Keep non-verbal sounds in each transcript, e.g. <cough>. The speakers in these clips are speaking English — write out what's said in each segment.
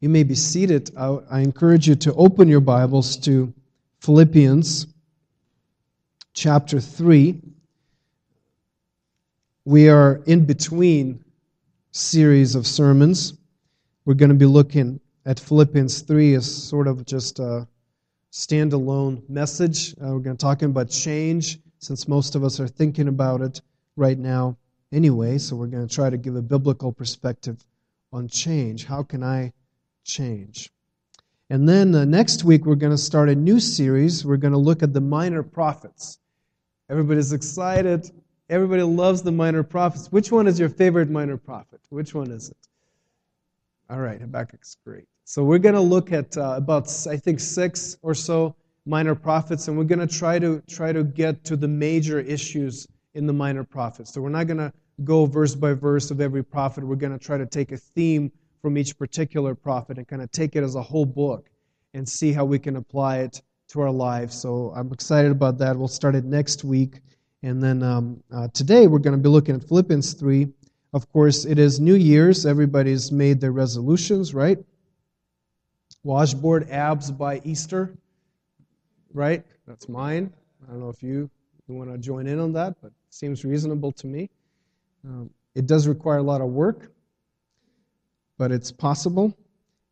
You may be seated. I, I encourage you to open your Bibles to Philippians chapter 3. We are in between series of sermons. We're going to be looking at Philippians 3 as sort of just a standalone message. Uh, we're going to talk about change since most of us are thinking about it right now anyway. So we're going to try to give a biblical perspective on change. How can I change? And then uh, next week, we're going to start a new series. We're going to look at the minor prophets. Everybody's excited. Everybody loves the minor prophets. Which one is your favorite minor prophet? Which one is it? All right, Habakkuk's great. So we're going to look at uh, about, I think, six or so minor prophets, and we're going to try to try to get to the major issues in the minor prophets. So we're not going to go verse by verse of every prophet. We're going to try to take a theme from each particular prophet and kind of take it as a whole book and see how we can apply it to our lives. So I'm excited about that. We'll start it next week. And then um, uh, today we're going to be looking at Philippians 3. Of course, it is New Year's. Everybody's made their resolutions, right? Washboard abs by Easter, right? That's mine. I don't know if you, you want to join in on that, but seems reasonable to me. Um, it does require a lot of work, but it's possible.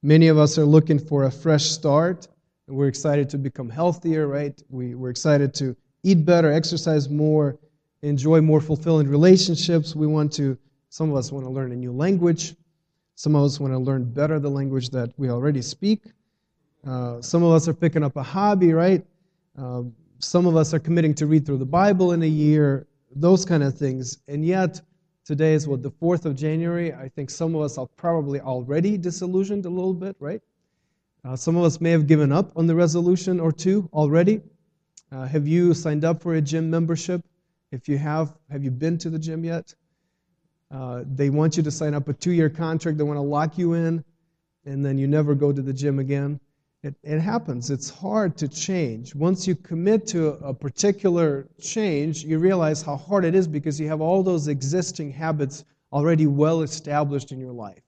Many of us are looking for a fresh start, we're excited to become healthier, right? We, we're excited to eat better, exercise more, enjoy more fulfilling relationships. We want to, some of us want to learn a new language. Some of us want to learn better the language that we already speak. Uh, some of us are picking up a hobby, right? Uh, some of us are committing to read through the Bible in a year, those kind of things. And yet, Today is what, the 4th of January? I think some of us are probably already disillusioned a little bit, right? Uh, some of us may have given up on the resolution or two already. Uh, have you signed up for a gym membership? If you have, have you been to the gym yet? Uh, they want you to sign up a two year contract. They want to lock you in, and then you never go to the gym again. It, it happens. It's hard to change. Once you commit to a particular change, you realize how hard it is because you have all those existing habits already well established in your life.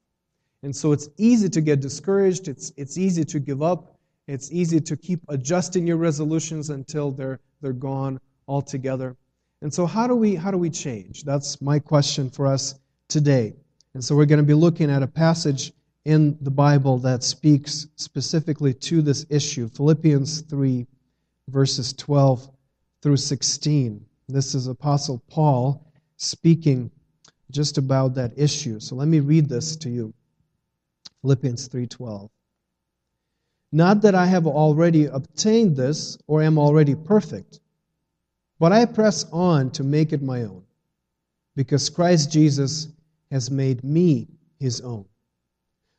And so it's easy to get discouraged, it's, it's easy to give up, it's easy to keep adjusting your resolutions until they're, they're gone altogether. And so how do we how do we change? That's my question for us today. And so we're going to be looking at a passage in the Bible that speaks specifically to this issue Philippians 3, verses 12 through 16. This is Apostle Paul speaking just about that issue. So let me read this to you. Philippians 3:12. Not that I have already obtained this or am already perfect, but I press on to make it my own, because Christ Jesus has made me his own.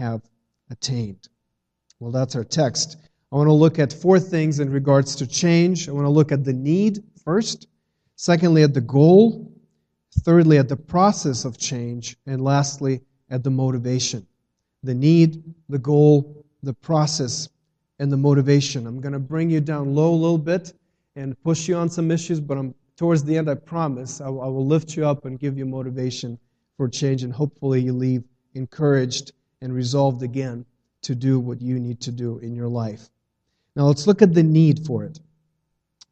have attained. Well, that's our text. I want to look at four things in regards to change. I want to look at the need first, secondly, at the goal, thirdly, at the process of change, and lastly, at the motivation. The need, the goal, the process, and the motivation. I'm going to bring you down low a little bit and push you on some issues, but I'm, towards the end, I promise, I, I will lift you up and give you motivation for change, and hopefully you leave encouraged and resolved again to do what you need to do in your life. Now let's look at the need for it.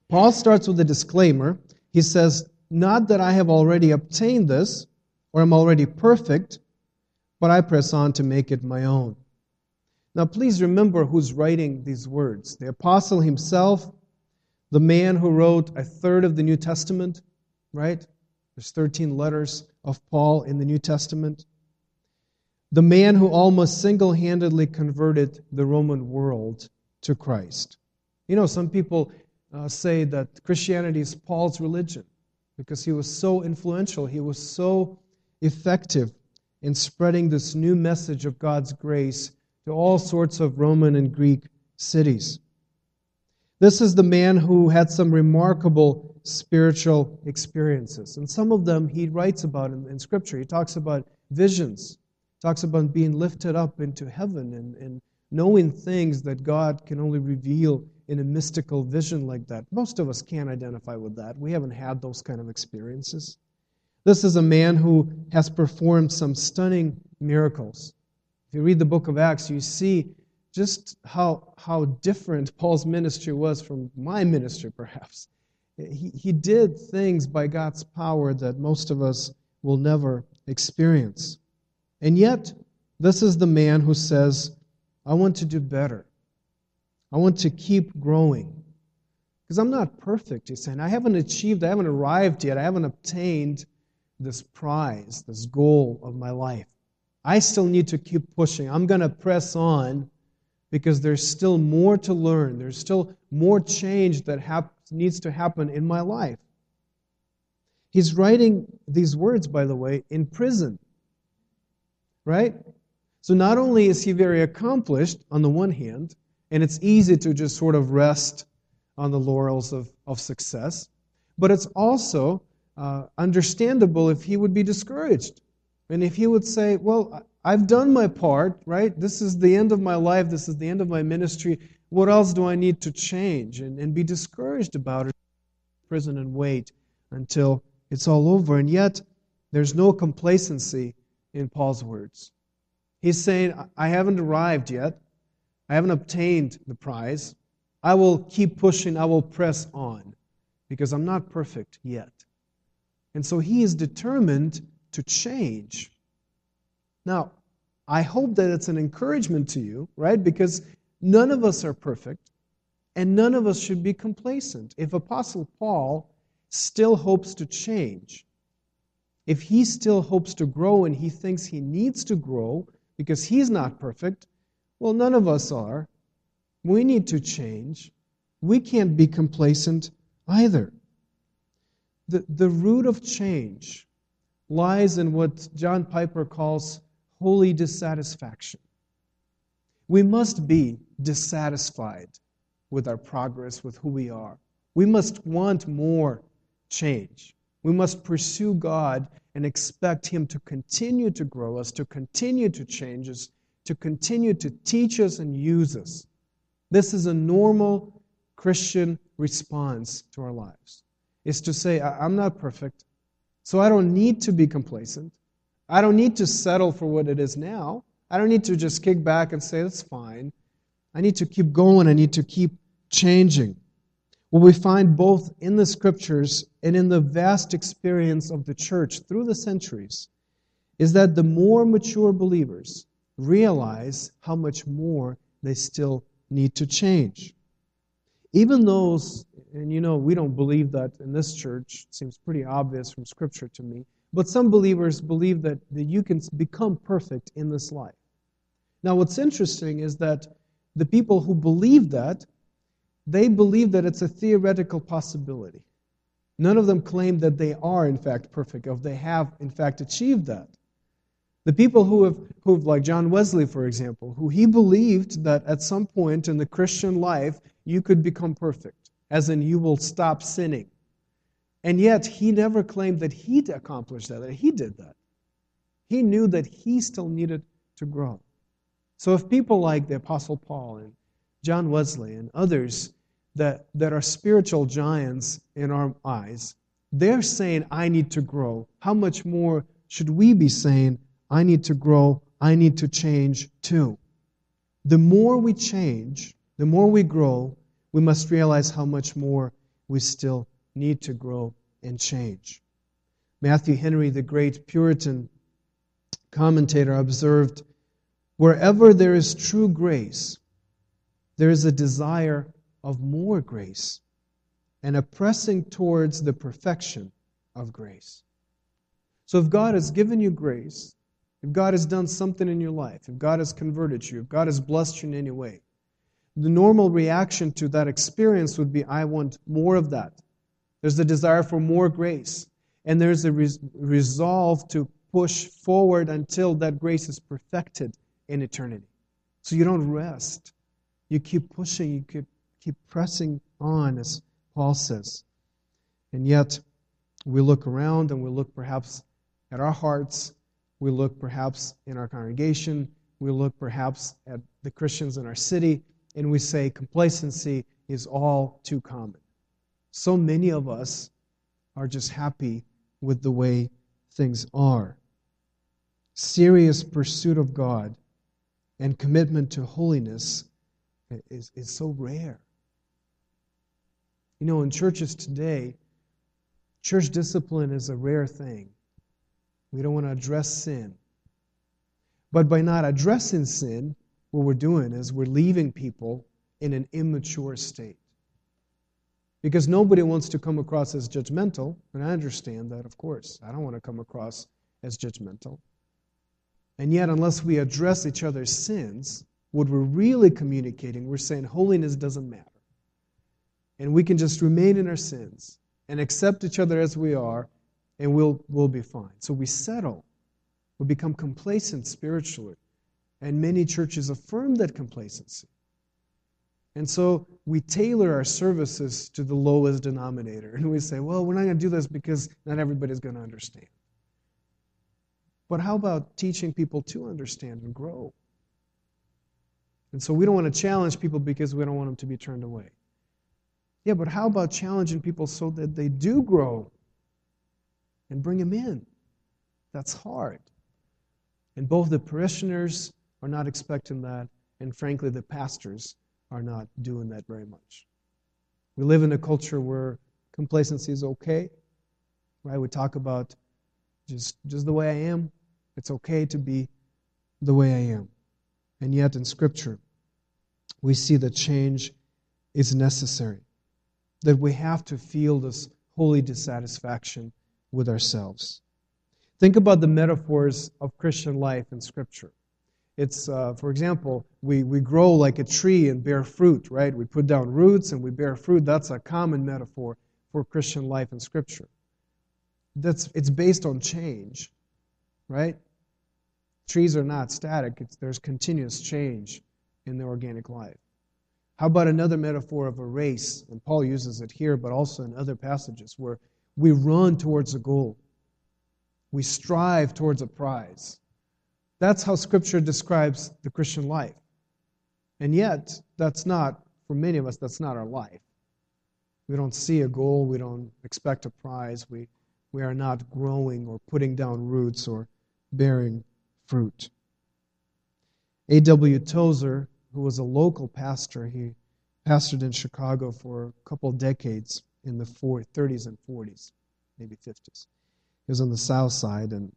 Paul starts with a disclaimer. He says, Not that I have already obtained this or am already perfect, but I press on to make it my own. Now please remember who's writing these words the apostle himself, the man who wrote a third of the New Testament, right? There's 13 letters of Paul in the New Testament the man who almost single handedly converted the Roman world to Christ. You know, some people uh, say that Christianity is Paul's religion because he was so influential, he was so effective in spreading this new message of God's grace to all sorts of Roman and Greek cities. This is the man who had some remarkable spiritual experiences. And some of them he writes about in, in Scripture. He talks about visions, talks about being lifted up into heaven and, and knowing things that God can only reveal in a mystical vision like that. Most of us can't identify with that. We haven't had those kind of experiences. This is a man who has performed some stunning miracles. If you read the book of Acts, you see just how, how different Paul's ministry was from my ministry, perhaps. He, he did things by God's power that most of us will never experience. And yet, this is the man who says, I want to do better. I want to keep growing. Because I'm not perfect, he's saying. I haven't achieved, I haven't arrived yet, I haven't obtained this prize, this goal of my life. I still need to keep pushing. I'm going to press on because there's still more to learn. There's still more change that hap- needs to happen in my life. He's writing these words, by the way, in prison. Right? So not only is he very accomplished on the one hand, and it's easy to just sort of rest on the laurels of, of success. But it's also uh, understandable if he would be discouraged. And if he would say, Well, I've done my part, right? This is the end of my life. This is the end of my ministry. What else do I need to change? And, and be discouraged about it, prison and wait until it's all over. And yet, there's no complacency in Paul's words. He's saying, I haven't arrived yet. I haven't obtained the prize. I will keep pushing, I will press on because I'm not perfect yet. And so he is determined to change. Now, I hope that it's an encouragement to you, right? Because none of us are perfect and none of us should be complacent. If Apostle Paul still hopes to change, if he still hopes to grow and he thinks he needs to grow because he's not perfect, well, none of us are. We need to change. We can't be complacent either. The, the root of change lies in what John Piper calls holy dissatisfaction. We must be dissatisfied with our progress, with who we are. We must want more change. We must pursue God and expect Him to continue to grow us, to continue to change us, to continue to teach us and use us. This is a normal Christian response to our lives. Is to say, I'm not perfect, so I don't need to be complacent. I don't need to settle for what it is now. I don't need to just kick back and say, that's fine. I need to keep going. I need to keep changing. What we find both in the scriptures and in the vast experience of the church through the centuries is that the more mature believers, realize how much more they still need to change. Even those, and you know, we don't believe that in this church, it seems pretty obvious from Scripture to me, but some believers believe that, that you can become perfect in this life. Now, what's interesting is that the people who believe that, they believe that it's a theoretical possibility. None of them claim that they are, in fact, perfect, or they have, in fact, achieved that. The people who have, who like John Wesley, for example, who he believed that at some point in the Christian life you could become perfect, as in you will stop sinning. And yet he never claimed that he'd accomplished that, that he did that. He knew that he still needed to grow. So if people like the Apostle Paul and John Wesley and others that, that are spiritual giants in our eyes, they're saying, I need to grow, how much more should we be saying, I need to grow. I need to change too. The more we change, the more we grow, we must realize how much more we still need to grow and change. Matthew Henry, the great Puritan commentator, observed wherever there is true grace, there is a desire of more grace and a pressing towards the perfection of grace. So if God has given you grace, if God has done something in your life, if God has converted you, if God has blessed you in any way, the normal reaction to that experience would be, I want more of that. There's a desire for more grace. And there's a res- resolve to push forward until that grace is perfected in eternity. So you don't rest. You keep pushing, you keep, keep pressing on, as Paul says. And yet, we look around and we look perhaps at our hearts, we look perhaps in our congregation, we look perhaps at the Christians in our city, and we say complacency is all too common. So many of us are just happy with the way things are. Serious pursuit of God and commitment to holiness is, is so rare. You know, in churches today, church discipline is a rare thing. We don't want to address sin. But by not addressing sin, what we're doing is we're leaving people in an immature state. Because nobody wants to come across as judgmental, and I understand that, of course. I don't want to come across as judgmental. And yet, unless we address each other's sins, what we're really communicating, we're saying holiness doesn't matter. And we can just remain in our sins and accept each other as we are, and we'll, we'll be fine. So we settle. We become complacent spiritually. And many churches affirm that complacency. And so we tailor our services to the lowest denominator. <laughs> And we say, well, we're not going to do this because not everybody's going to understand. But how about teaching people to understand and grow? And so we don't want to challenge people because we don't want them to be turned away. Yeah, but how about challenging people so that they do grow and bring them in? That's hard. And both the parishioners are not expecting that, and frankly, the pastors are not doing that very much. We live in a culture where complacency is okay, right? We talk about just, just the way I am. It's okay to be the way I am. And yet, in Scripture, we see that change is necessary, that we have to feel this holy dissatisfaction with ourselves. Think about the metaphors of Christian life in Scripture. It's, uh, for example, we, we grow like a tree and bear fruit, right? We put down roots and we bear fruit. That's a common metaphor for Christian life in Scripture. That's, it's based on change, right? Trees are not static, it's, there's continuous change in the organic life. How about another metaphor of a race? And Paul uses it here, but also in other passages where we run towards a goal, we strive towards a prize. That's how Scripture describes the Christian life. And yet, that's not, for many of us, that's not our life. We don't see a goal, we don't expect a prize, we, we are not growing or putting down roots or bearing fruit. A.W. Tozer, who was a local pastor, he pastored in Chicago for a couple decades in the 30s and 40s, maybe 50s. He was on the south side, and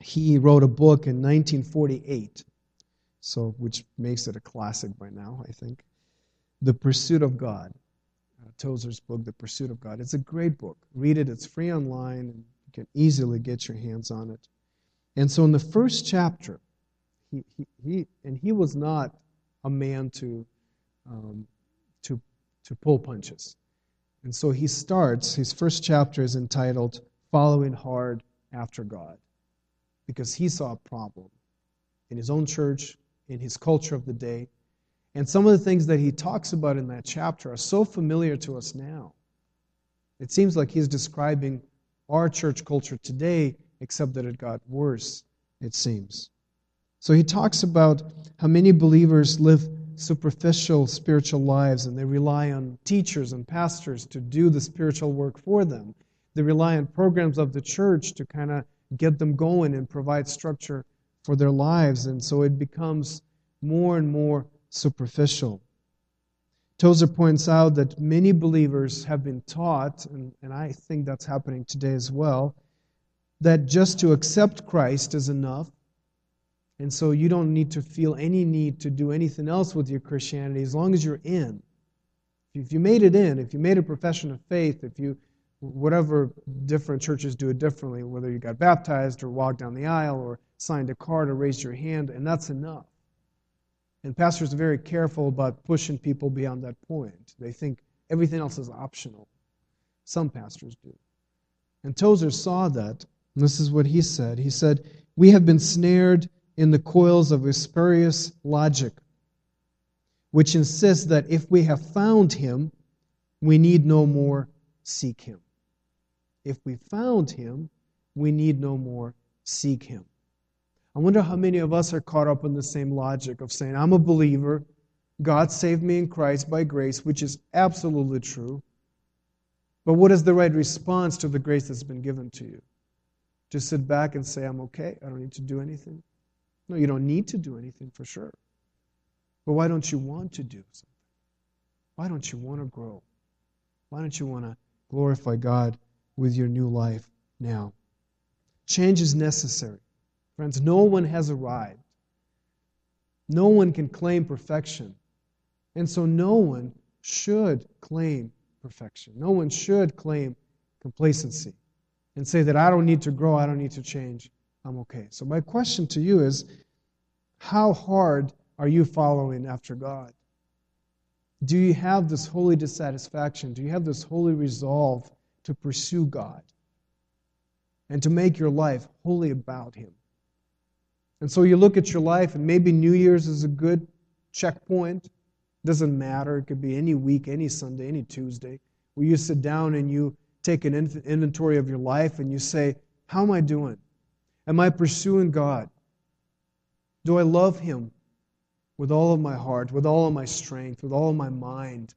he wrote a book in 1948, so which makes it a classic by now, I think. The Pursuit of God. Uh, Tozer's book, The Pursuit of God. It's a great book. Read it. It's free online, and you can easily get your hands on it. And so, in the first chapter, he, he, he and he was not a man to um, to to pull punches. And so he starts. His first chapter is entitled "Following Hard After God." because he saw a problem in his own church, in his culture of the day. And some of the things that he talks about in that chapter are so familiar to us now. It seems like he's describing our church culture today, except that it got worse, it seems. So he talks about how many believers live superficial spiritual lives and they rely on teachers and pastors to do the spiritual work for them. They rely on programs of the church to kind of get them going and provide structure for their lives. And so it becomes more and more superficial. Tozer points out that many believers have been taught, and, and I think that's happening today as well, that just to accept Christ is enough. And so you don't need to feel any need to do anything else with your Christianity as long as you're in. If you made it in, if you made a profession of faith, if you whatever different churches do it differently, whether you got baptized or walked down the aisle or signed a card or raised your hand, and that's enough. And pastors are very careful about pushing people beyond that point. They think everything else is optional. Some pastors do. And Tozer saw that. And this is what he said. He said, We have been snared in the coils of a spurious logic, which insists that if we have found him, we need no more seek him. If we found him, we need no more seek him. I wonder how many of us are caught up in the same logic of saying, I'm a believer, God saved me in Christ by grace, which is absolutely true. But what is the right response to the grace that's been given to you? To sit back and say, I'm okay, I don't need to do anything? No, you don't need to do anything for sure. But why don't you want to do something? Why don't you want to grow? Why don't you want to glorify God with your new life now? Change is necessary. Friends, no one has arrived. No one can claim perfection. And so no one should claim perfection. No one should claim complacency and say that I don't need to grow, I don't need to change, I'm okay. So, my question to you is how hard are you following after God? Do you have this holy dissatisfaction? Do you have this holy resolve to pursue God and to make your life wholly about Him? And so you look at your life, and maybe New Year's is a good checkpoint. Doesn't matter. It could be any week, any Sunday, any Tuesday, where you sit down and you take an inventory of your life and you say, How am I doing? Am I pursuing God? Do I love Him with all of my heart, with all of my strength, with all of my mind?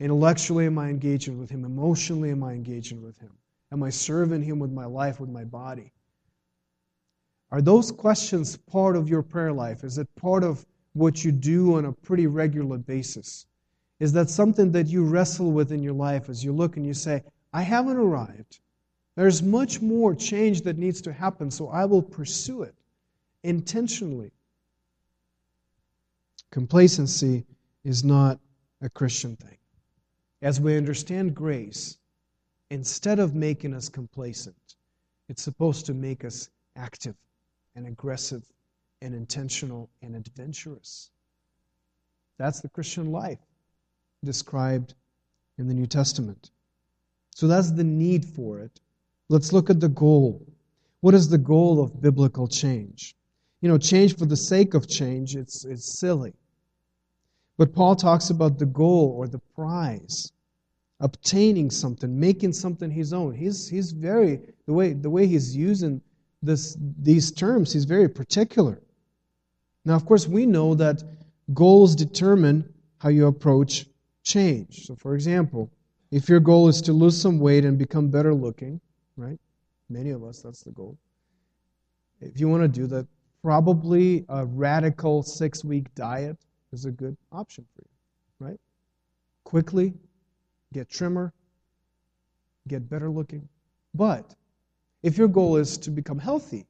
Intellectually, am I engaging with Him? Emotionally, am I engaging with Him? Am I serving Him with my life, with my body? Are those questions part of your prayer life? Is it part of what you do on a pretty regular basis? Is that something that you wrestle with in your life as you look and you say, I haven't arrived? There's much more change that needs to happen, so I will pursue it intentionally. Complacency is not a Christian thing. As we understand grace, instead of making us complacent, it's supposed to make us active and aggressive and intentional and adventurous. That's the Christian life described in the New Testament. So that's the need for it. Let's look at the goal. What is the goal of biblical change? You know, change for the sake of change, it's, it's silly. But Paul talks about the goal or the prize, obtaining something, making something his own. He's, he's very, the way, the way he's using this, these terms, he's very particular. Now, of course, we know that goals determine how you approach change. So, for example, if your goal is to lose some weight and become better looking, right? Many of us, that's the goal. If you want to do that, probably a radical six week diet is a good option for you, right? Quickly get trimmer, get better looking. But if your goal is to become healthy,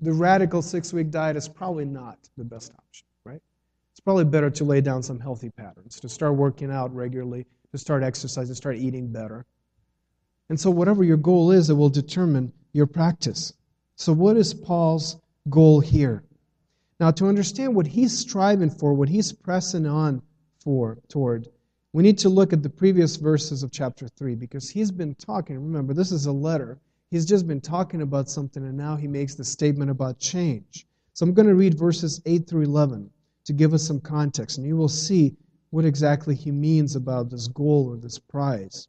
the radical six week diet is probably not the best option, right? It's probably better to lay down some healthy patterns, to start working out regularly, to start exercising, to start eating better. And so, whatever your goal is, it will determine your practice. So, what is Paul's goal here? Now, to understand what he's striving for, what he's pressing on for, toward, we need to look at the previous verses of chapter 3 because he's been talking. Remember, this is a letter He's just been talking about something, and now he makes the statement about change. So I'm going to read verses 8 through 11 to give us some context, and you will see what exactly he means about this goal or this prize.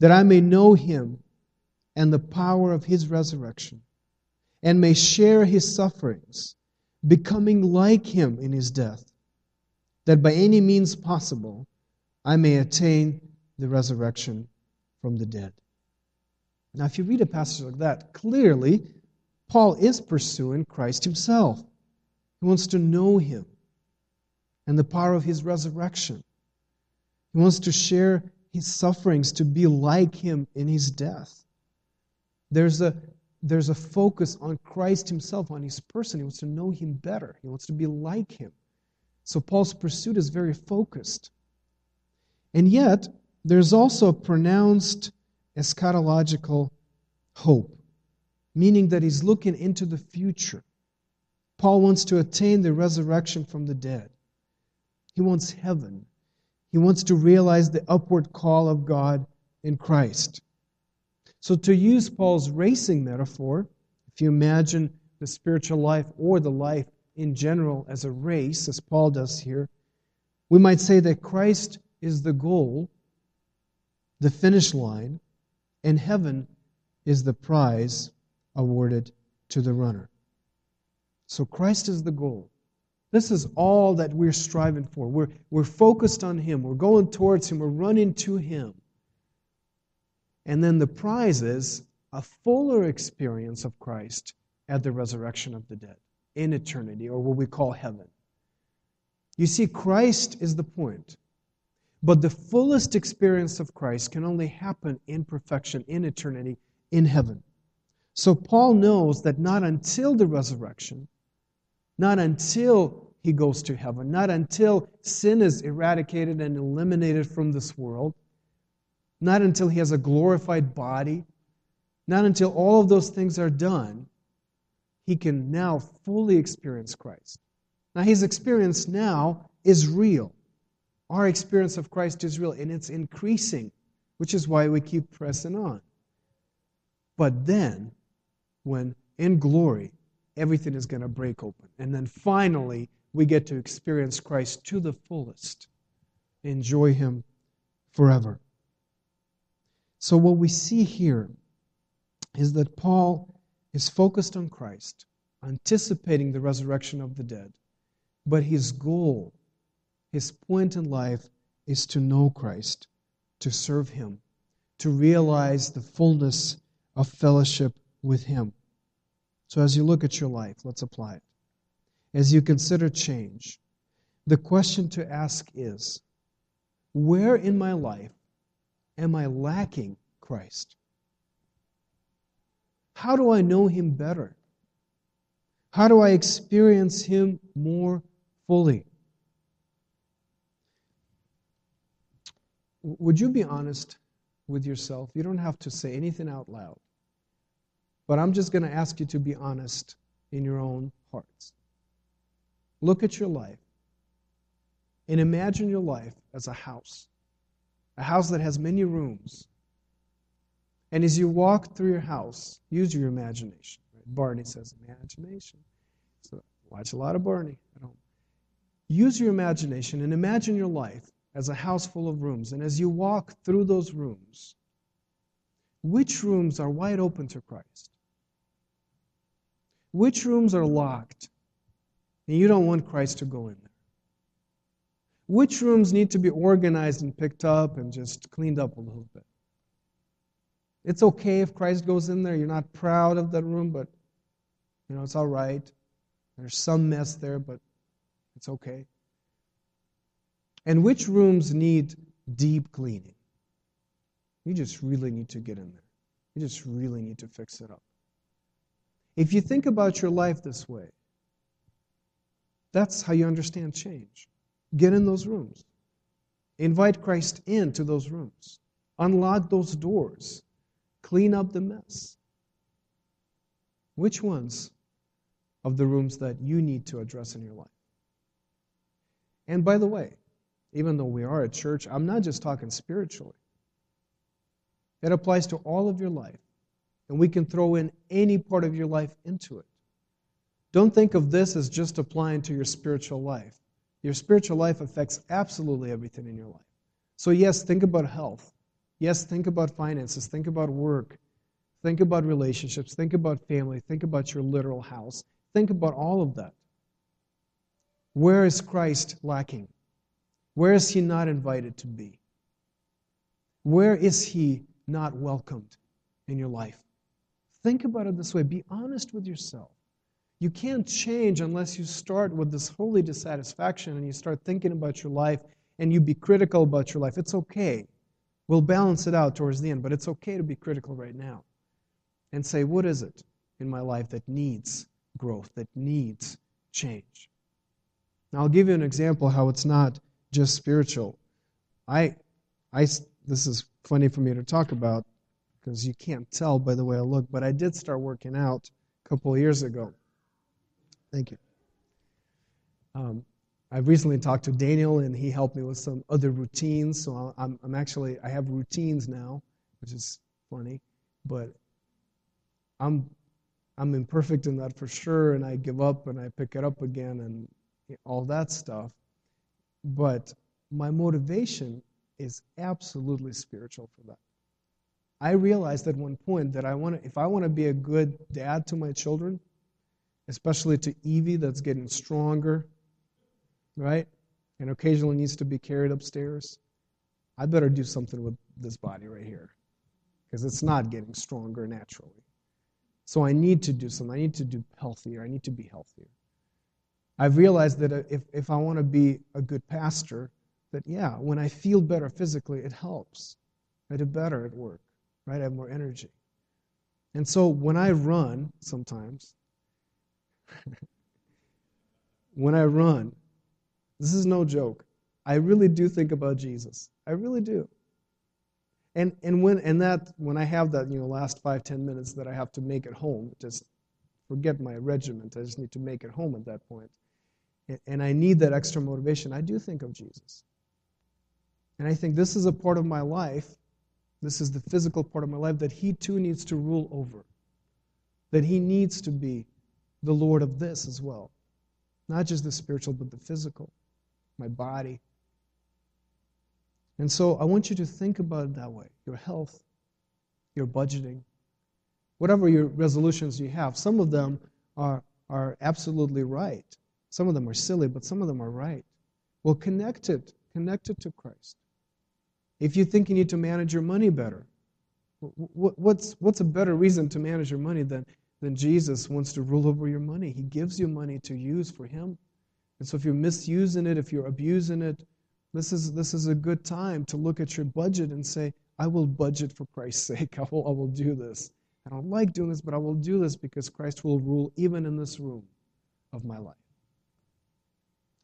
that I may know him and the power of his resurrection, and may share his sufferings, becoming like him in his death, that by any means possible I may attain the resurrection from the dead. Now, if you read a passage like that, clearly Paul is pursuing Christ himself. He wants to know him and the power of his resurrection. He wants to share his sufferings to be like him in his death. There's a there's a focus on Christ himself, on his person. He wants to know him better, he wants to be like him. So Paul's pursuit is very focused. And yet, there's also a pronounced eschatological hope, meaning that he's looking into the future. Paul wants to attain the resurrection from the dead. He wants heaven. He wants to realize the upward call of God in Christ. So, to use Paul's racing metaphor, if you imagine the spiritual life or the life in general as a race, as Paul does here, we might say that Christ is the goal, the finish line, and heaven is the prize awarded to the runner. So, Christ is the goal. This is all that we're striving for. We're, we're focused on Him. We're going towards Him. We're running to Him. And then the prize is a fuller experience of Christ at the resurrection of the dead in eternity, or what we call heaven. You see, Christ is the point. But the fullest experience of Christ can only happen in perfection, in eternity, in heaven. So Paul knows that not until the resurrection, not until he goes to heaven, not until sin is eradicated and eliminated from this world, not until he has a glorified body, not until all of those things are done, he can now fully experience Christ. Now, his experience now is real. Our experience of Christ is real, and it's increasing, which is why we keep pressing on. But then, when in glory, everything is going to break open. And then finally, we get to experience Christ to the fullest, enjoy Him forever. So, what we see here is that Paul is focused on Christ, anticipating the resurrection of the dead. But his goal, his point in life, is to know Christ, to serve Him, to realize the fullness of fellowship with Him. So, as you look at your life, let's apply it. As you consider change, the question to ask is where in my life am I lacking Christ? How do I know Him better? How do I experience Him more fully? Would you be honest with yourself? You don't have to say anything out loud. But I'm just going to ask you to be honest in your own hearts. Look at your life and imagine your life as a house a house that has many rooms. And as you walk through your house, use your imagination. Right? Barney says, imagination. So watch a lot of Barney at home. Use your imagination and imagine your life as a house full of rooms. And as you walk through those rooms, which rooms are wide open to Christ? Which rooms are locked and you don't want Christ to go in there? Which rooms need to be organized and picked up and just cleaned up a little bit? It's okay if Christ goes in there. You're not proud of that room, but you know, it's all right. There's some mess there, but it's okay. And which rooms need deep cleaning? You just really need to get in there. You just really need to fix it up. If you think about your life this way, that's how you understand change. Get in those rooms. Invite Christ into those rooms. Unlock those doors. Clean up the mess. Which ones of the rooms that you need to address in your life? And by the way, even though we are a church, I'm not just talking spiritually. It applies to all of your life. And we can throw in any part of your life into it. Don't think of this as just applying to your spiritual life. Your spiritual life affects absolutely everything in your life. So, yes, think about health. Yes, think about finances. Think about work. Think about relationships. Think about family. Think about your literal house. Think about all of that. Where is Christ lacking? Where is he not invited to be? Where is he not welcomed in your life? Think about it this way be honest with yourself. You can't change unless you start with this holy dissatisfaction and you start thinking about your life and you be critical about your life. It's okay. We'll balance it out towards the end, but it's okay to be critical right now and say, what is it? in my life that needs growth, that needs change. Now, I'll give you an example how it's not just spiritual. I, I, this is funny for me to talk about because you can't tell by the way I look, but I did start working out a couple years ago. Thank you. Um, I've recently talked to Daniel, and he helped me with some other routines. So I'm, I'm actually I have routines now, which is funny, but I'm I'm imperfect in that for sure, and I give up and I pick it up again and all that stuff. But my motivation is absolutely spiritual for that. I realized at one point that I want to, if I want to be a good dad to my children, especially to Evie that's getting stronger, right? And occasionally needs to be carried upstairs. I better do something with this body right here because it's not getting stronger naturally. So I need to do something. I need to do healthier. I need to be healthier. I've realized that uh, if, if I want to be a good pastor, that yeah, when I feel better physically, it helps. I do better at work, right? I have more energy. And so when I run sometimes, <laughs> when I run, this is no joke. I really do think about Jesus. I really do. And and when and that when I have that, you know, last five, ten minutes that I have to make it home, just forget my regiment. I just need to make it home at that point. And I need that extra motivation. I do think of Jesus. And I think this is a part of my life, this is the physical part of my life that He too needs to rule over. That He needs to be the Lord of this as well. Not just the spiritual, but the physical my body. And so I want you to think about it that way your health, your budgeting, whatever your resolutions you have. Some of them are, are absolutely right. Some of them are silly, but some of them are right. Well, connect it. Connect it to Christ. If you think you need to manage your money better, what's, what's a better reason to manage your money than, than Jesus wants to rule over your money? He gives you money to use for Him. And so if you're misusing it, if you're abusing it, this is, this is a good time to look at your budget and say, I will budget for Christ's <laughs> sake. I will, I will do this. I don't like doing this, but I will do this because Christ will rule even in this room of my life.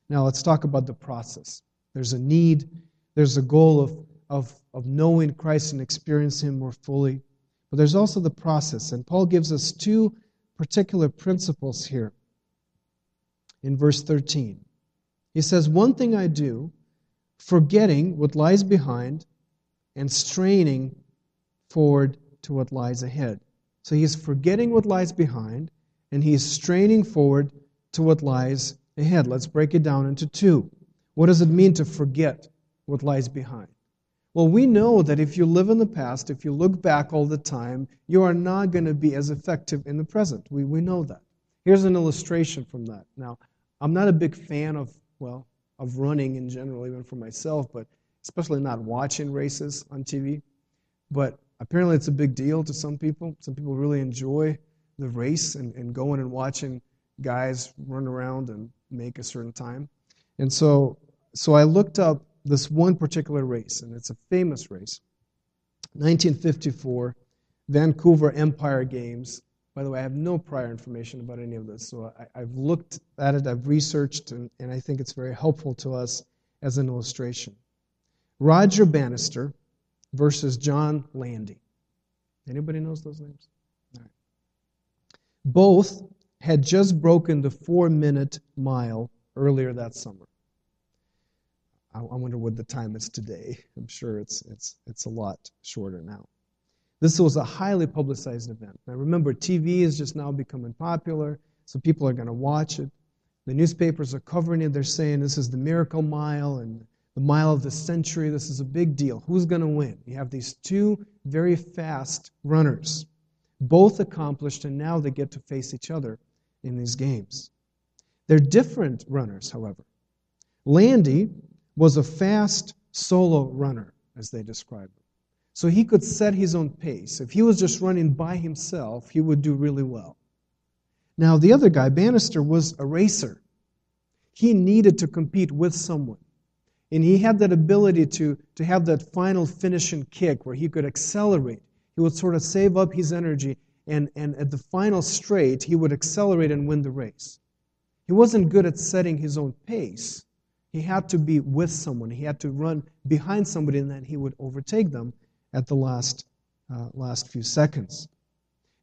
Now let's talk about the process. There's a need, there's a goal of, of, of knowing Christ and experiencing Him more fully. But there's also the process. And Paul gives us two particular principles here in verse 13. He says, One thing I do, forgetting what lies behind and straining forward to what lies ahead. So he's forgetting what lies behind and he's straining forward to what lies ahead. Let's break it down into two. What does it mean to forget what lies behind? Well, we know that if you live in the past, if you look back all the time, you are not going to be as effective in the present. We, we know that. Here's an illustration from that. Now, I'm not a big fan of, well, of running in general, even for myself, but especially not watching races on TV. But apparently it's a big deal to some people. Some people really enjoy the race and, and going and watching guys run around and make a certain time. And so, so I looked up this one particular race, and it's a famous race. 1954, Vancouver Empire Games. By the way, I have no prior information about any of this, so I, have looked at it, I've researched, and, and I think it's very helpful to us as an illustration. Roger Bannister versus John Landy. Anybody knows those names? Both had just broken the four minute mile earlier that summer. I, I wonder what the time is today. I'm sure it's, it's, it's a lot shorter now. This was a highly publicized event. Now remember, TV is just now becoming popular, so people are going to watch it. The newspapers are covering it. They're saying this is the miracle mile and the mile of the century. This is a big deal. Who's going to win? You have these two very fast runners, both accomplished, and now they get to face each other in these games. They're different runners, however. Landy was a fast solo runner, as they describe it. So he could set his own pace. If he was just running by himself, he would do really well. Now, the other guy, Bannister, was a racer. He needed to compete with someone. And he had that ability to, to have that final finishing kick where he could accelerate. He would sort of save up his energy and, and at the final straight, he would accelerate and win the race. He wasn't good at setting his own pace. He had to be with someone. He had to run behind somebody, and then he would overtake them at the last, uh, last few seconds.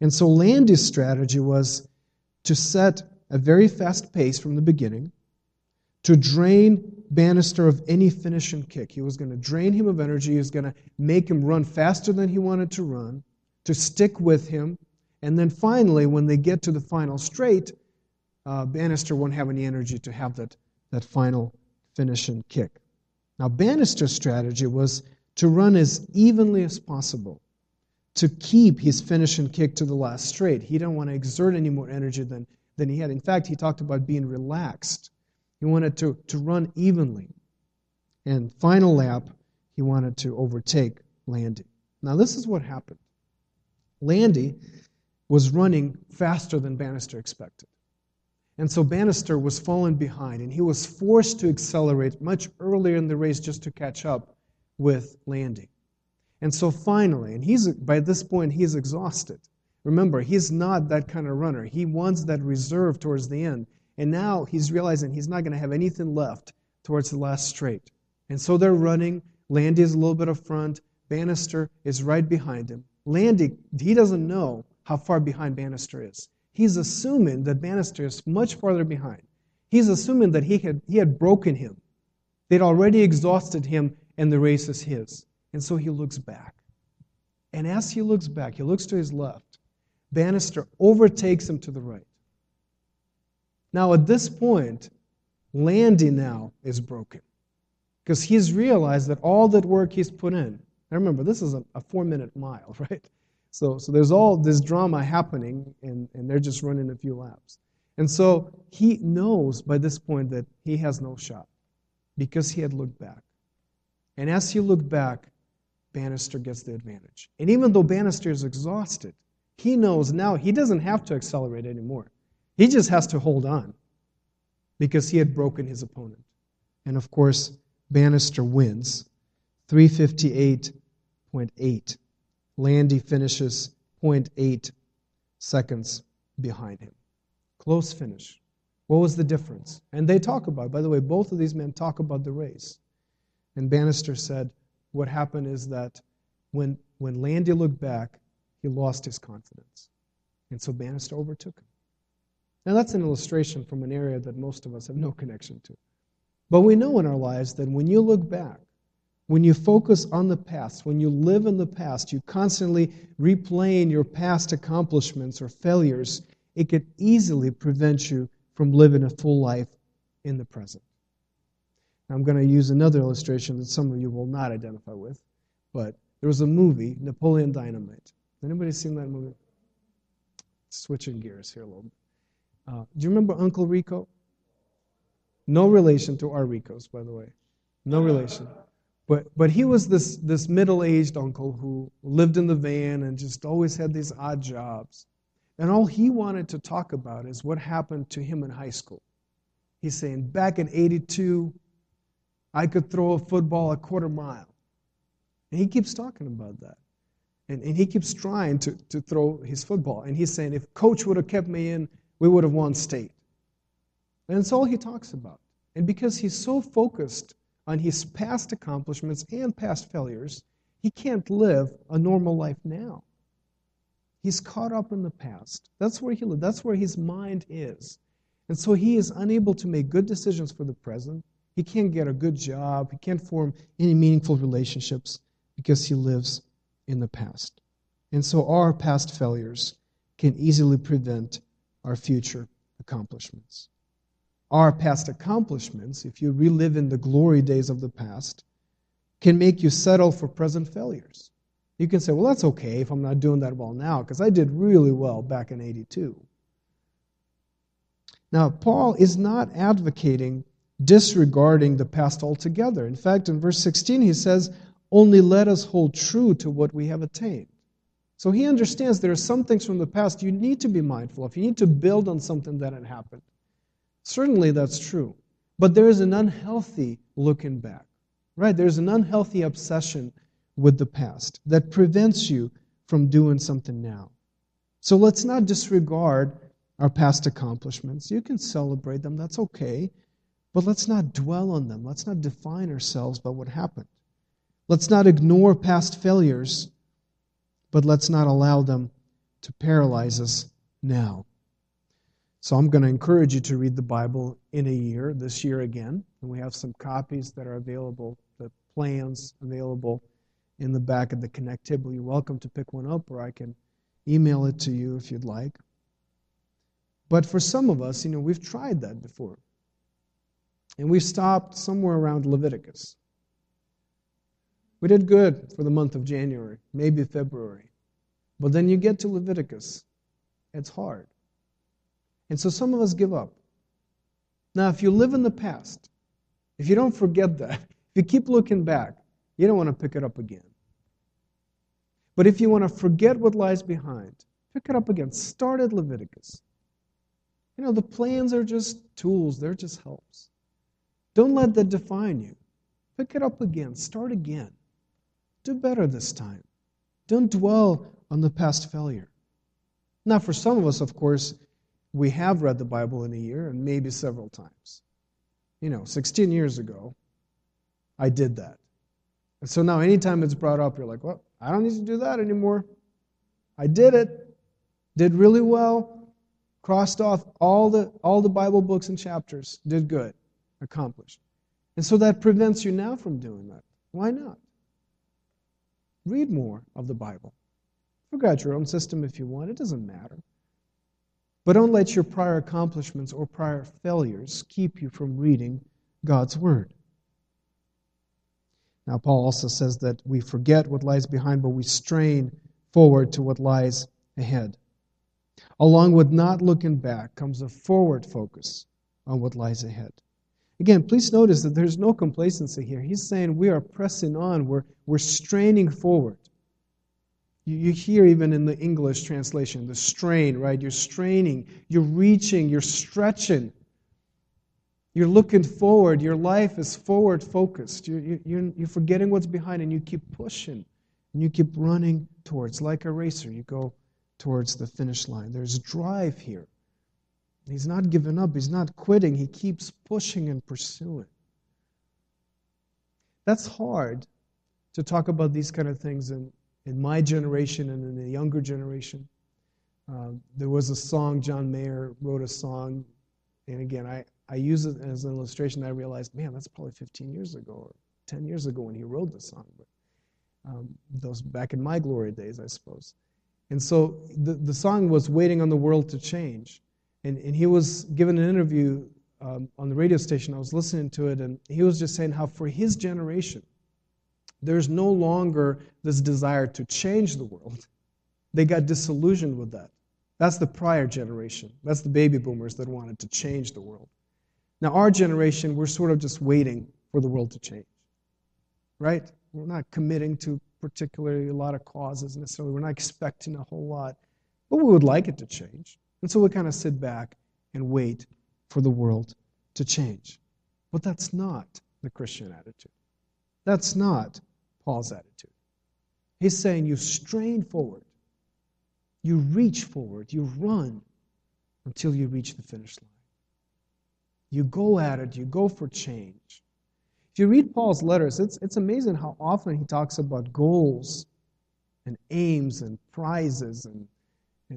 And so Landy's strategy was to set a very fast pace from the beginning, to drain Bannister of any finishing kick. He was going to drain him of energy. He was going to make him run faster than he wanted to run, to stick with him. And then finally, when they get to the final straight, uh, Bannister won't have any energy to have that, that final finishing kick. Now, Bannister's strategy was to run as evenly as possible, to keep his finish and kick to the last straight. He didn't want to exert any more energy than, than he had. In fact, he talked about being relaxed. He wanted to, to run evenly. And final lap, he wanted to overtake Landy. Now, this is what happened. Landy was running faster than Bannister expected. And so Bannister was falling behind, and he was forced to accelerate much earlier in the race just to catch up with Landy. And so finally, and he's by this point he's exhausted. Remember, he's not that kind of runner. He wants that reserve towards the end. And now he's realizing he's not going to have anything left towards the last straight. And so they're running. Landy is a little bit up front. Bannister is right behind him. Landy, he doesn't know how far behind Bannister is he's assuming that Bannister is much farther behind. He's assuming that he had, he had broken him. They'd already exhausted him, and the race is his. And so he looks back. And as he looks back, he looks to his left. Bannister overtakes him to the right. Now, at this point, Landy now is broken because he's realized that all that work he's put in. Now remember, this is a, a four minute mile, <laughs> right? So, so there's all this drama happening, and, and they're just running a few laps. And so he knows by this point that he has no shot because he had looked back. And as he looked back, Bannister gets the advantage. And even though Bannister is exhausted, he knows now he doesn't have to accelerate anymore. He just has to hold on because he had broken his opponent. And of course, Bannister wins 358.8. Landy finishes 0.8 seconds behind him. Close finish. What was the difference? And they talk about, by the way, both of these men talk about the race. And Bannister said, what happened is that when, when Landy looked back, he lost his confidence. And so Bannister overtook him. Now, that's an illustration from an area that most of us have no connection to. But we know in our lives that when you look back, when you focus on the past, when you live in the past, you constantly replaying your past accomplishments or failures, it could easily prevent you from living a full life in the present. I'm going to use another illustration that some of you will not identify with, but there was a movie, Napoleon Dynamite. Anybody seen that movie? Switching gears here a little bit. Uh, do you remember Uncle Rico? No relation to our Ricos, by the way. No relation. But, but he was this, this middle aged uncle who lived in the van and just always had these odd jobs. And all he wanted to talk about is what happened to him in high school. He's saying, back in 82, I could throw a football a quarter mile. And he keeps talking about that. And, and he keeps trying to, to throw his football. And he's saying, if coach would have kept me in, we would have won state. And it's all he talks about. And because he's so focused on his past accomplishments and past failures, he can't live a normal life now. He's caught up in the past. That's where he lives. That's where his mind is. And so he is unable to make good decisions for the present. He can't get a good job. He can't form any meaningful relationships because he lives in the past. And so our past failures can easily prevent our future accomplishments our past accomplishments, if you relive in the glory days of the past, can make you settle for present failures. You can say, well, that's okay if I'm not doing that well now, because I did really well back in 82. Now, Paul is not advocating disregarding the past altogether. In fact, in verse 16, he says, only let us hold true to what we have attained. So he understands there are some things from the past you need to be mindful of. You need to build on something that had happened. Certainly that's true. But there is an unhealthy looking back, right? There's an unhealthy obsession with the past that prevents you from doing something now. So let's not disregard our past accomplishments. You can celebrate them, that's okay. But let's not dwell on them. Let's not define ourselves by what happened. Let's not ignore past failures, but let's not allow them to paralyze us now. So I'm going to encourage you to read the Bible in a year, this year again. And we have some copies that are available, the plans available in the back of the Connect table. You're welcome to pick one up, or I can email it to you if you'd like. But for some of us, you know, we've tried that before. And we stopped somewhere around Leviticus. We did good for the month of January, maybe February. But then you get to Leviticus, it's hard. And so some of us give up. Now, if you live in the past, if you don't forget that, <laughs> if you keep looking back, you don't want to pick it up again. But if you want to forget what lies behind, pick it up again. Start at Leviticus. You know, the plans are just tools, they're just helps. Don't let that define you. Pick it up again. Start again. Do better this time. Don't dwell on the past failure. Now, for some of us, of course, we have read the Bible in a year and maybe several times. You know, 16 years ago, I did that. And so now, anytime it's brought up, you're like, well, I don't need to do that anymore. I did it, did really well, crossed off all the, all the Bible books and chapters, did good accomplished. And so that prevents you now from doing that. Why not? Read more of the Bible. Figure out your own system if you want, it doesn't matter. But don't let your prior accomplishments or prior failures keep you from reading God's Word. Now, Paul also says that we forget what lies behind, but we strain forward to what lies ahead. Along with not looking back comes a forward focus on what lies ahead. Again, please notice that there's no complacency here. He's saying we are pressing on, we're, we're straining forward. You, you hear even in the English translation the strain, right? You're straining, you're reaching, you're stretching. You're looking forward. Your life is forward focused. You're, you're, you're forgetting what's behind and you keep pushing and you keep running towards. Like a racer, you go towards the finish line. There's drive here. He's not giving up, he's not quitting, he keeps pushing and pursuing. That's hard to talk about these kind of things in, in my generation and in the younger generation. Uh, there was a song, John Mayer wrote a song, and again, I, I use it as an illustration. I realized, man, that's probably 15 years ago or 10 years ago when he wrote the song. But um, those back in my glory days, I suppose. And so the, the song was Waiting on the World to Change. And, and he was given an interview um, on the radio station. I was listening to it, and he was just saying how for his generation, there's no longer this desire to change the world. They got disillusioned with that. That's the prior generation. That's the baby boomers that wanted to change the world. Now, our generation, we're sort of just waiting for the world to change. Right? We're not committing to particularly a lot of causes necessarily. We're not expecting a whole lot, but we would like it to change. And so we kind of sit back and wait for the world to change. But that's not the Christian attitude. That's not Paul's attitude. He's saying you strain forward, you reach forward, you run until you reach the finish line. You go at it, you go for change. If you read Paul's letters, it's, it's amazing how often he talks about goals and aims and prizes and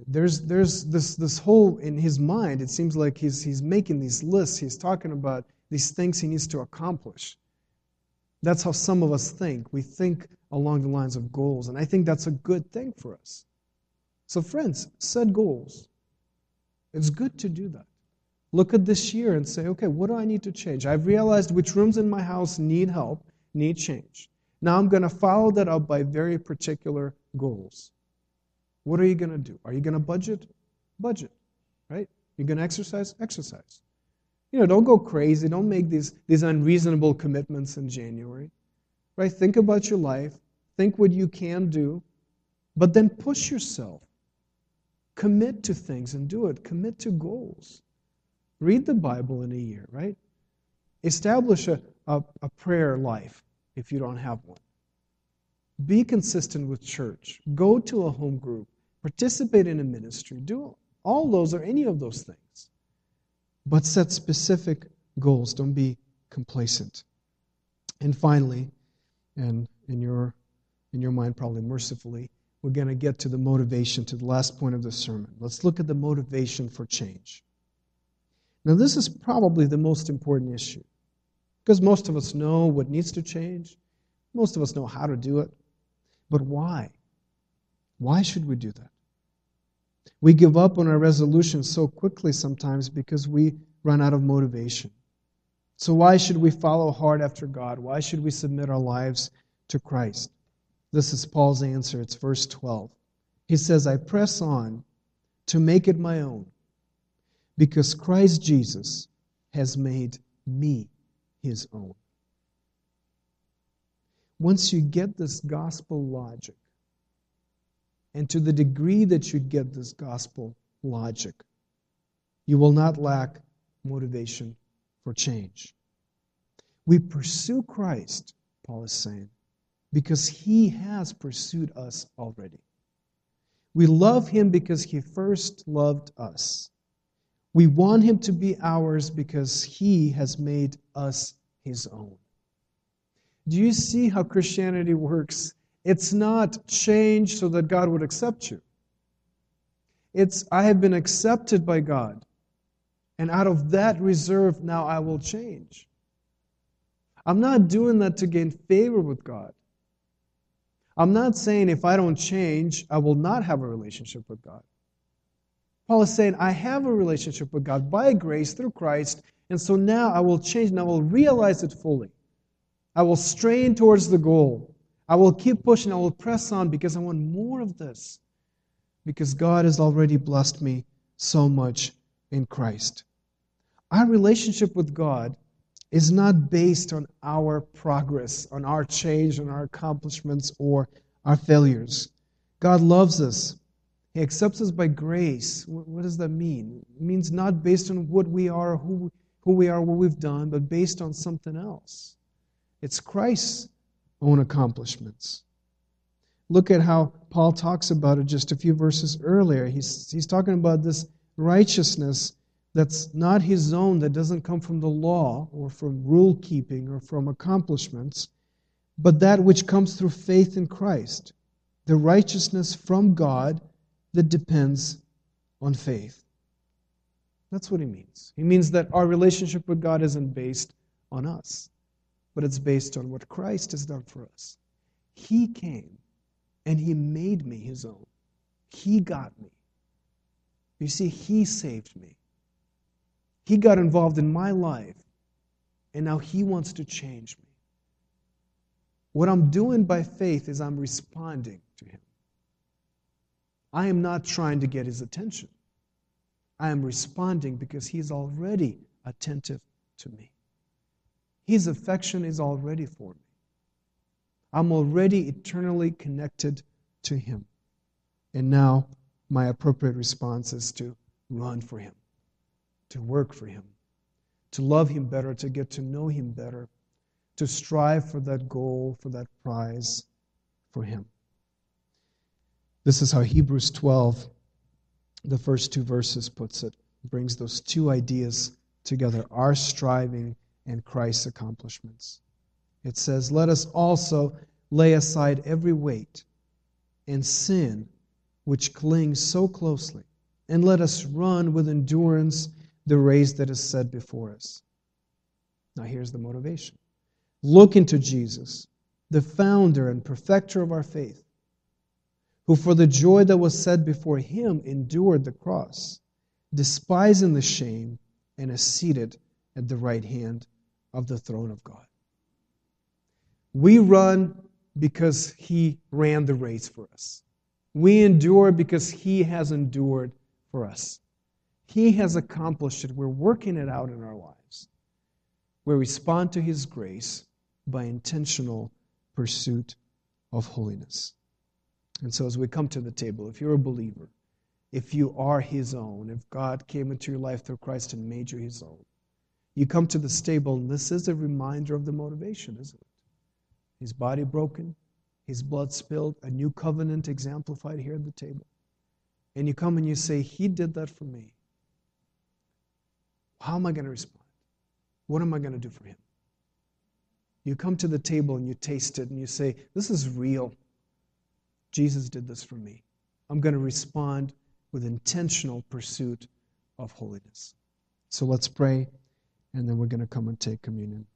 there's, there's this, this whole, in his mind, it seems like he's, he's making these lists. He's talking about these things he needs to accomplish. That's how some of us think. We think along the lines of goals, and I think that's a good thing for us. So, friends, set goals. It's good to do that. Look at this year and say, okay, what do I need to change? I've realized which rooms in my house need help, need change. Now I'm going to follow that up by very particular goals. What are you going to do? Are you going to budget? Budget, right? You're going to exercise? Exercise. You know, don't go crazy. Don't make these, these unreasonable commitments in January, right? Think about your life. Think what you can do, but then push yourself. Commit to things and do it. Commit to goals. Read the Bible in a year, right? Establish a, a, a prayer life if you don't have one. Be consistent with church. Go to a home group participate in a ministry, do all those or any of those things. But set specific goals. Don't be complacent. And finally, and in your in your mind probably mercifully, we're going to get to the motivation to the last point of the sermon. Let's look at the motivation for change. Now, this is probably the most important issue because most of us know what needs to change, most of us know how to do it. But why? Why should we do that? We give up on our resolutions so quickly sometimes because we run out of motivation. So, why should we follow hard after God? Why should we submit our lives to Christ? This is Paul's answer. It's verse 12. He says, I press on to make it my own because Christ Jesus has made me his own. Once you get this gospel logic, and to the degree that you get this gospel logic, you will not lack motivation for change. We pursue Christ, Paul is saying, because he has pursued us already. We love him because he first loved us. We want him to be ours because he has made us his own. Do you see how Christianity works? It's not change so that God would accept you. It's, I have been accepted by God. And out of that reserve, now I will change. I'm not doing that to gain favor with God. I'm not saying if I don't change, I will not have a relationship with God. Paul is saying, I have a relationship with God by grace through Christ, and so now I will change and I will realize it fully. I will strain towards the goal. I will keep pushing. I will press on because I want more of this. Because God has already blessed me so much in Christ. Our relationship with God is not based on our progress, on our change, on our accomplishments, or our failures. God loves us. He accepts us by grace. What does that mean? It means not based on what we are, who, who we are, what we've done, but based on something else. It's Christ's own accomplishments. Look at how Paul talks about it just a few verses earlier. He's, he's talking about this righteousness that's not his own, that doesn't come from the law or from rule keeping or from accomplishments, but that which comes through faith in Christ, the righteousness from God that depends on faith. That's what he means. He means that our relationship with God isn't based on us, but it's based on what Christ has done for us. He came and he made me his own. He got me. You see, he saved me. He got involved in my life, and now He wants to change me. What I'm doing by faith is I'm responding to Him. I am not trying to get His attention. I am responding because He's already attentive to me. His affection is already for me. I'm already eternally connected to Him. And now my appropriate response is to run for Him to work for Him, to love Him better, to get to know Him better, to strive for that goal, for that prize for Him. This is how Hebrews 12, the first two verses, puts it. brings those two ideas together our striving and Christ's accomplishments. It says, Let us also lay aside every weight and sin which clings so closely, and let us run with endurance the race that is set before us. Now, here's the motivation look into Jesus, the founder and perfecter of our faith, who for the joy that was set before him endured the cross, despising the shame, and is seated at the right hand of the throne of God. We run because he ran the race for us. We endure because he has endured for us. He has accomplished it. We're working it out in our lives. We respond to His grace by intentional pursuit of holiness. And so, as we come to the table, if you're a believer, if you are His own, if God came into your life through Christ and made you His own, you come to the table, and this is a reminder of the motivation, isn't it? His body broken, His blood spilled, a new covenant exemplified here at the table. and you come and you say, He did that for me, how am I going to respond? What am I going to do for Him? You come to the table and you taste it and you say, This is real. Jesus did this for me. I'm going to respond with intentional pursuit of holiness. So let's pray, and then we're going to come and take communion.